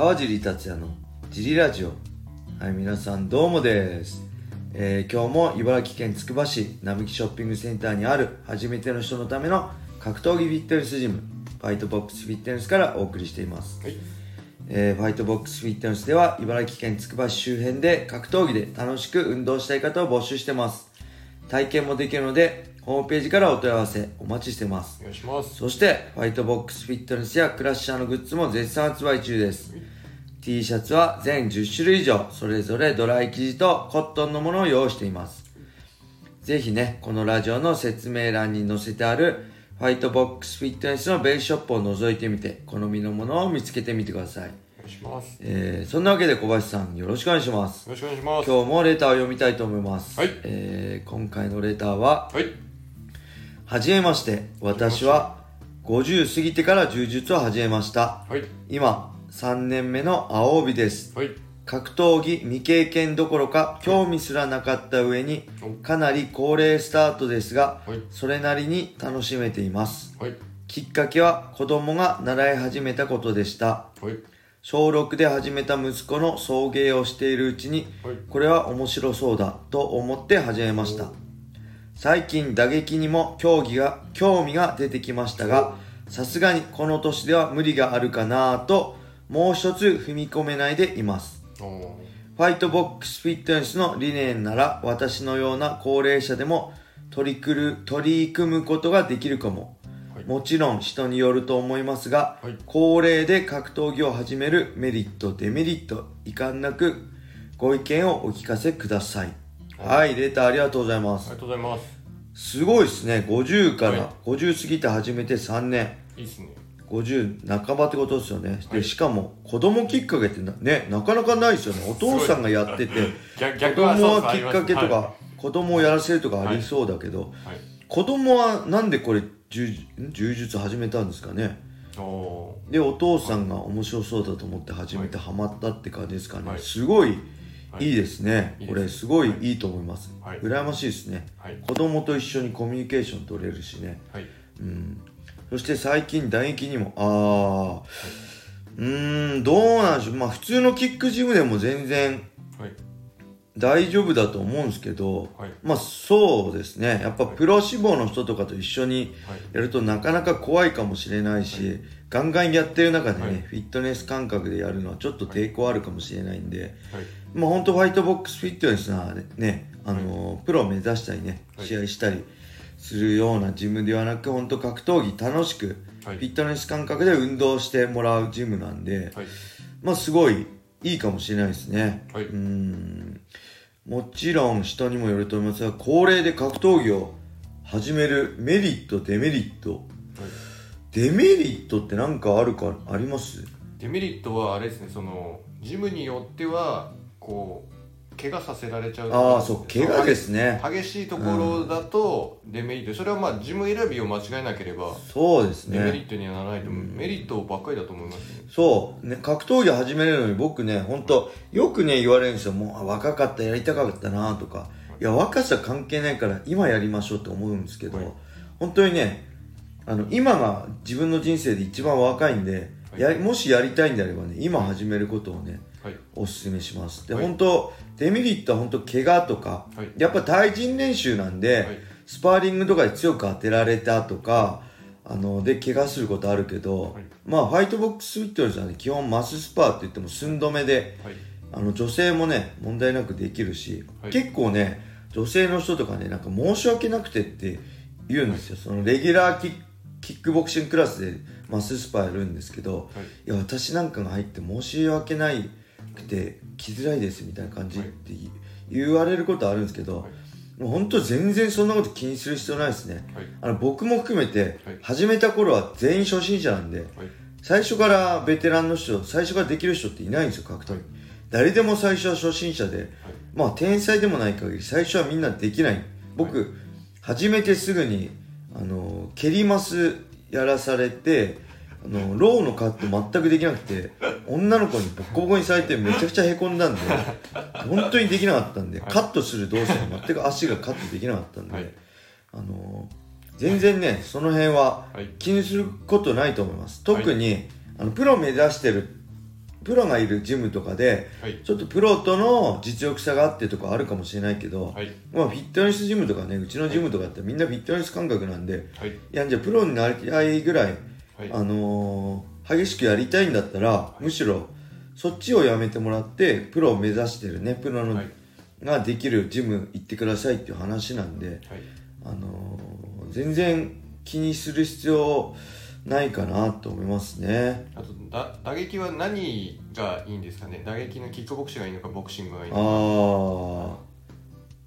川尻達也のジリラジオ。はい皆さんどうもです、えー今日も茨城県つくば市並木ショッピングセンターにある初めての人のための格闘技フィットネスジムファイトボックスフィットネスからお送りしています、はい。えーファイトボックスフィットネスでは茨城県つくば市周辺で格闘技で楽しく運動したい方を募集してます。体験もできるのでホームページからお問い合わせお待ちしてますお願いしますそして、ファイトボックスフィットネスやクラッシャーのグッズも絶賛発売中です。T シャツは全10種類以上、それぞれドライ生地とコットンのものを用意しています。ぜひね、このラジオの説明欄に載せてある、ファイトボックスフィットネスのベースショップを覗いてみて、好みのものを見つけてみてください。お願いしますえー、そんなわけで小林さん、よろしくお願いします。よろしくお願いします今日もレターを読みたいと思います。はいえー、今回のレターは、はいはじめまして、私は50過ぎてから柔術を始めました。はい。今、3年目の青帯です。はい。格闘技未経験どころか興味すらなかった上におかなり高齢スタートですがはい。それなりに楽しめています。はい。きっかけは子供が習い始めたことでした。はい。小6で始めた息子の送迎をしているうちにはい。これは面白そうだと思って始めました最近打撃にも競技が興味が出てきましたがさすがにこの年では無理があるかなぁともう一つ踏み込めないでいます。ファイトボックスフィットネスの理念なら私のような高齢者でも取り組む取り組むことができるかも、はい。もちろん人によると思いますが、はい。高齢で格闘技を始めるメリットデメリット遺憾なくご意見をお聞かせくださいはい、レターありがとうございます。ありがとうございます。すごいですね。50から、はい。50過ぎて始めて3年。いいっすね。50半ばってことですよね、はい。でしかも子供きっかけってなねなかなかないですよね。お父さんがやってて逆はそう供はきっかけとか、は子供をやらせるとかありそうだけど、い。はい。子供はなんでこれ柔術始めたんですかね。おでお父さんが面白そうだと思って始めてハマったって感じですかね、はい。すごいはい。いいですね、これすごいいいと思います、はい。羨ましいですね。はい。子供と一緒にコミュニケーション取れるしね。はい。うん。そして最近打撃にも。ああ、うーんどうなんでしょう。まあ普通のキックジムでも全然はい大丈夫だと思うんですけど、はい。まあそうですね。やっぱプロ志望の人とかと一緒にはい。やるとなかなか怖いかもしれないし、ガンガンやってる中でね、はい。フィットネス感覚でやるのはちょっと抵抗あるかもしれないんで、はい。まあ本当ファイトボックスフィットネスなね、あのープロを目指したりね、はい。試合したりするようなジムではなく本当格闘技楽しく、はい。フィットネス感覚で運動してもらうジムなんで、はい。まあすごいいいかもしれないですね。はい。うーん。もちろん人にもよると思いますが高齢で格闘技を始めるメリットデメリット。デメリットって何かあるかあります？デメリットはあれですねそのジムによってはこう怪我させられちゃうああそう怪我ですね。激しいところだとデメリット。それはまあジム選びを間違えなければそうですデメリねットにはならないと思う、メリットばっかりだと思いますね。そう。ね格闘技始めるのに僕ね本当よくね言われるんですよ。もうあ若かったやりたかったなとか。いや若さ関係ないから今やりましょうって思うんですけど、はい。本当にねあの今が自分の人生で一番若いんで、はいやりもしやりたいんであればね今始めることをね、はい。おすすめします。で、はい。本当デメリットは本当怪我とか、はい。やっぱ対人練習なんで、はい。スパーリングとかで強く当てられたとかあので怪我することあるけど、はい。まあファイトボックスフィットネスはね基本マススパーって言っても寸止めではい。あの女性もね問題なくできるし、はい。結構ね女性の人とかねなんか申し訳なくてって言うんですよ、そのレギュラーキッキックボクシングクラスでマススパーやるんですけど、はい。いや私なんかが入って申し訳ないくて来づらいですみたいな感じって言言われることあるんですけど、はい。もう本当全然そんなこと気にする必要ないですね、はい。あの僕も含めてはい。始めた頃は全員初心者なんで、はい。最初からベテランの人最初からできる人っていないんですよ格闘技、誰でも最初は初心者で、まあ天才でもない限り最初はみんなできない。僕、始めてすぐにあの蹴りますやらされてあのローのカット全くできなくて女の子にボッコボコにされてめちゃくちゃへこんだんで本当にできなかったんで、はい。カットする動作が全く足がカットできなかったんで、はい。あの全然ねその辺ははい。気にすることないと思います。特に、あのプロ目指してるプロがいるジムとかではい。ちょっとプロとの実力差があってとかあるかもしれないけど、はい。まあ、フィットネスジムとかねうちのジムとかってみんなフィットネス感覚なんではい。いやじゃあプロになりたいぐらい、はい。あのー激しくやりたいんだったら、むしろそっちをやめてもらってプロを目指してるねプロの、はい。ができるジム行ってくださいっていう話なんで、はい。あのー全然気にする必要ないかなと思いますね。あとだ打撃は何がいいんですかね？打撃のキックボクシングがいいのか。ボクシングがいいあのあ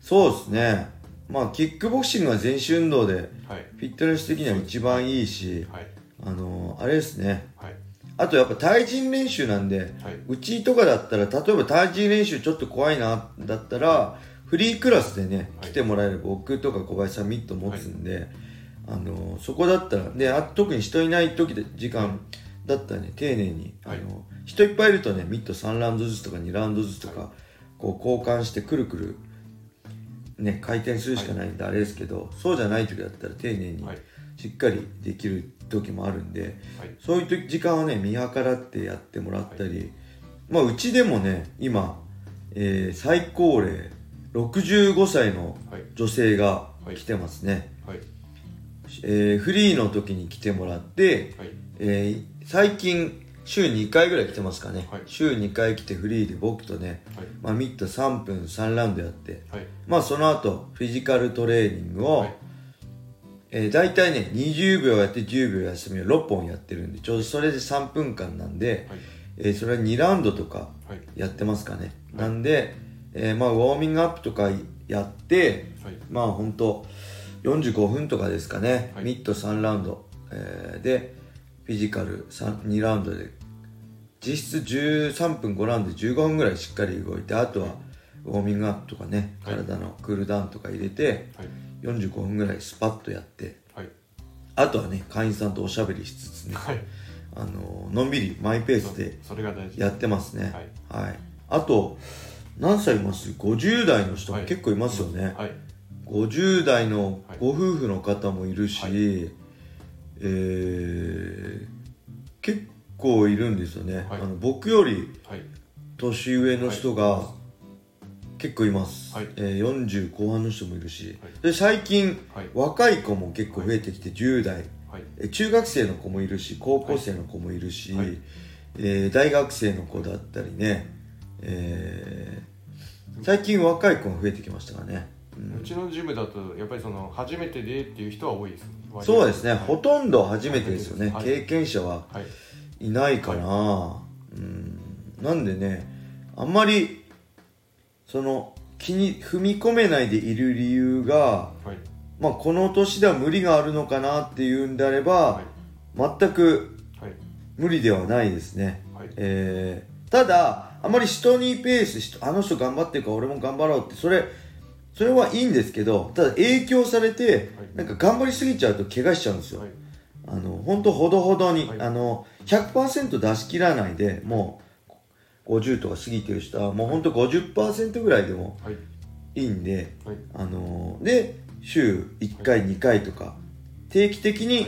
そうですね。まあキックボクシングは全身運動でかはい。フィットネス的には一番いいしはい。あのーあれですね。はい。あとやっぱ対人練習なんではい。うちとかだったら例えば対人練習ちょっと怖いなだったらフリークラスでねはい。来てもらえれば僕とか小林さんミット持つんで、あのそこだった。らであ特に人いない時で時間だったらね。丁寧に、はい。あの人いっぱいいるとねミット3ラウンドずつとか2ラウンドずつとか、こう交換してくるくるね回転するしかないんであれですけど、そうじゃない時だったら丁寧にはい。しっかりできる時もあるんで、はい。そういう時時間はね見計らってやってもらったり、まあうちでもね今、えー最高齢65歳のはい。女性が来てますね、はいえーフリーの時に来てもらって、はい。えー最近週2回ぐらい来てますかね、はい。週2回来てフリーで僕とね、はい。まあ、ミット3分3ラウンドやって。はい。まあその後フィジカルトレーニングを、はい。えー、大体ね20秒やって10秒休みを6本やってるんでちょうどそれで3分間なんで、はい。えーそれは2ラウンドとかはい。やってますかね、はい。なんで、えーまあウォーミングアップとかやってはい。まあ本当45分とかですかね、はい。ミット3ラウンド、えーでフィジカル3 2ラウンドで。実質13分5ラウンドで15分ぐらいしっかり動いてあとはウォーミングアップとかねはい。体のクールダウンとか入れてはい。45分ぐらいスパッとやってはい。あとはね会員さんとおしゃべりしつつねはい。あののんびりマイペースでそれが大事。やってますね。はい。はい、あと何歳います？50代の人もはい。結構いますよね、はい50代のはい。ご夫婦の方もいるし、はい。えー結構いるんですよね、はい。あの僕よりはい。年上の人がは結構います、はい。えー40後半の人もいるし、はい。で最近はい。若い子も結構増えてきて10代、はい。え中学生の子もいるし高校生の子もいるし、はい。えー大学生の子だったりね、えー最近若い子が増えてきましたからね、うちのジムだとやっぱりその初めてでっていう人は多いです。ねそうですね、はいほとんど初めてですよね、はい経験者ははい。いないかな、うん。なんでねあんまりその気に踏み込めないでいる理由が、はい。まあ、この年では無理があるのかなっていうんであれば、はい。全くはい。無理ではないですね、はい。えーただあまり人にペース人あの人頑張ってるから俺も頑張ろうってそれそれはいいんですけどただ影響されて、はい。なんか頑張りすぎちゃうと怪我しちゃうんですよ、はい。あの本当ほどほどに、はい。あの100%出し切らないでもう50とか過ぎてる人はもう本当50%ぐらいでもはい。いいんで、はい。あので週1回2回とか定期的に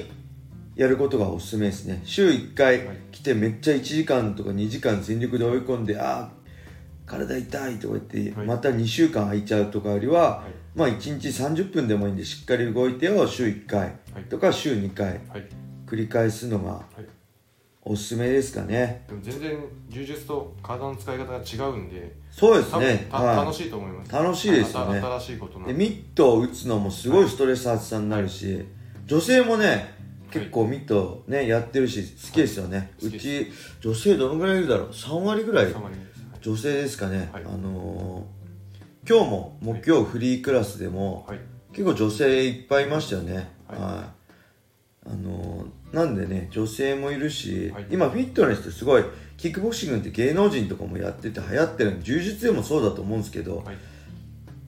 やることがおすすめですね。週1回はい。来てめっちゃ1時間とか2時間全力で追い込んであー体痛いとか言って、はい。また2週間空いちゃうとかよりは、はい。まあ1日30分でもいいんでしっかり動いてを週1回はい。とか週2回はい。繰り返すのがはい。おすすめですかね。でも全然柔術と体の使い方が違うんでそうです多分ね、たはい。楽しいと思います。楽しいですよね新しいことなんで。でミットを打つのもすごいストレス発散になるし、女性もね結構ミットねやってるし好きですよね、好きうち女性どのぐらいいるだろう？3割ぐらい。三割女性ですかね、はい。あのー今日も木曜フリークラスでも、はい。結構女性いっぱいいましたよね。はい。あのーなんでね女性もいるし、はい。今フィットネスってすごいキックボクシングって芸能人とかもやってて流行ってる柔術でもそうだと思うんですけど、はい。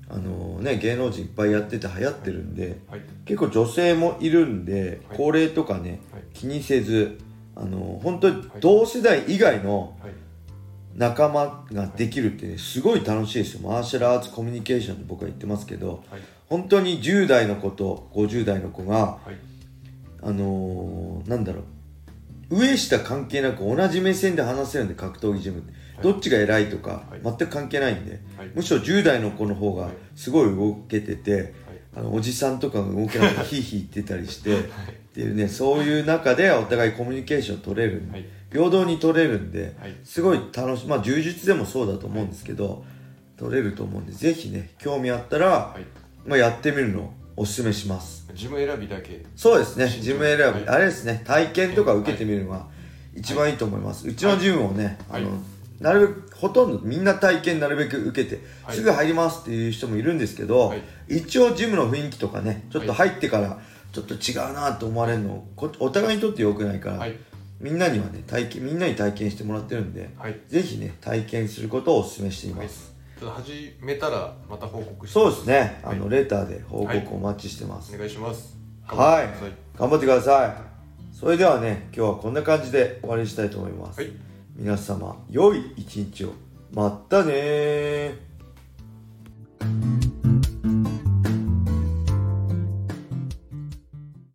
あのね、芸能人いっぱいやってて流行ってるんで、はい。結構女性もいるんで、はい。高齢とかね、はい。気にせずあの本当に同世代以外のはい仲間ができるってねすごい楽しいですよ。マーシャルアーツコミュニケーションって僕は言ってますけどはい。本当に10代の子と50代の子がはい。あのーなんだろう上下関係なく同じ目線で話せるんで格闘技ジムって、どっちが偉いとかはい。全く関係ないんで、はい。むしろ10代の子の方がはいすごい動けてて、はいあのおじさんとかが動けなくてヒーヒー言ってたりして、っていうねそういう中でお互いコミュニケーション取れるはい。平等に取れるんで、はい。すごい楽しいまあ柔術でもそうだと思うんですけど、取れると思うんでぜひね興味あったら、はい。まあ、やってみるのをおすすめします。ジム選びだけ。そうですねジム選び、はい。あれですね体験とか受けてみるのが一番いいと思います、うちのジムもね、はい。あのなるべくほとんどみんな体験なるべく受けて、はい。すぐ入りますっていう人もいるんですけど、はい。一応ジムの雰囲気とかねちょっと入ってからちょっと違うなと思われるのこお互いにとって良くないから、はい。みんなにはね体験みんなに体験してもらってるんで、はい。ぜひね体験することをお勧めしています、ちょっと始めたらまた報告してそうですね。あはい。の、レターで報はい告お待ちしてます、お願いします。はい。頑張ってください。それではね今日はこんな感じで終わりにしたいと思います、はい皆様良い一日を。まったねー。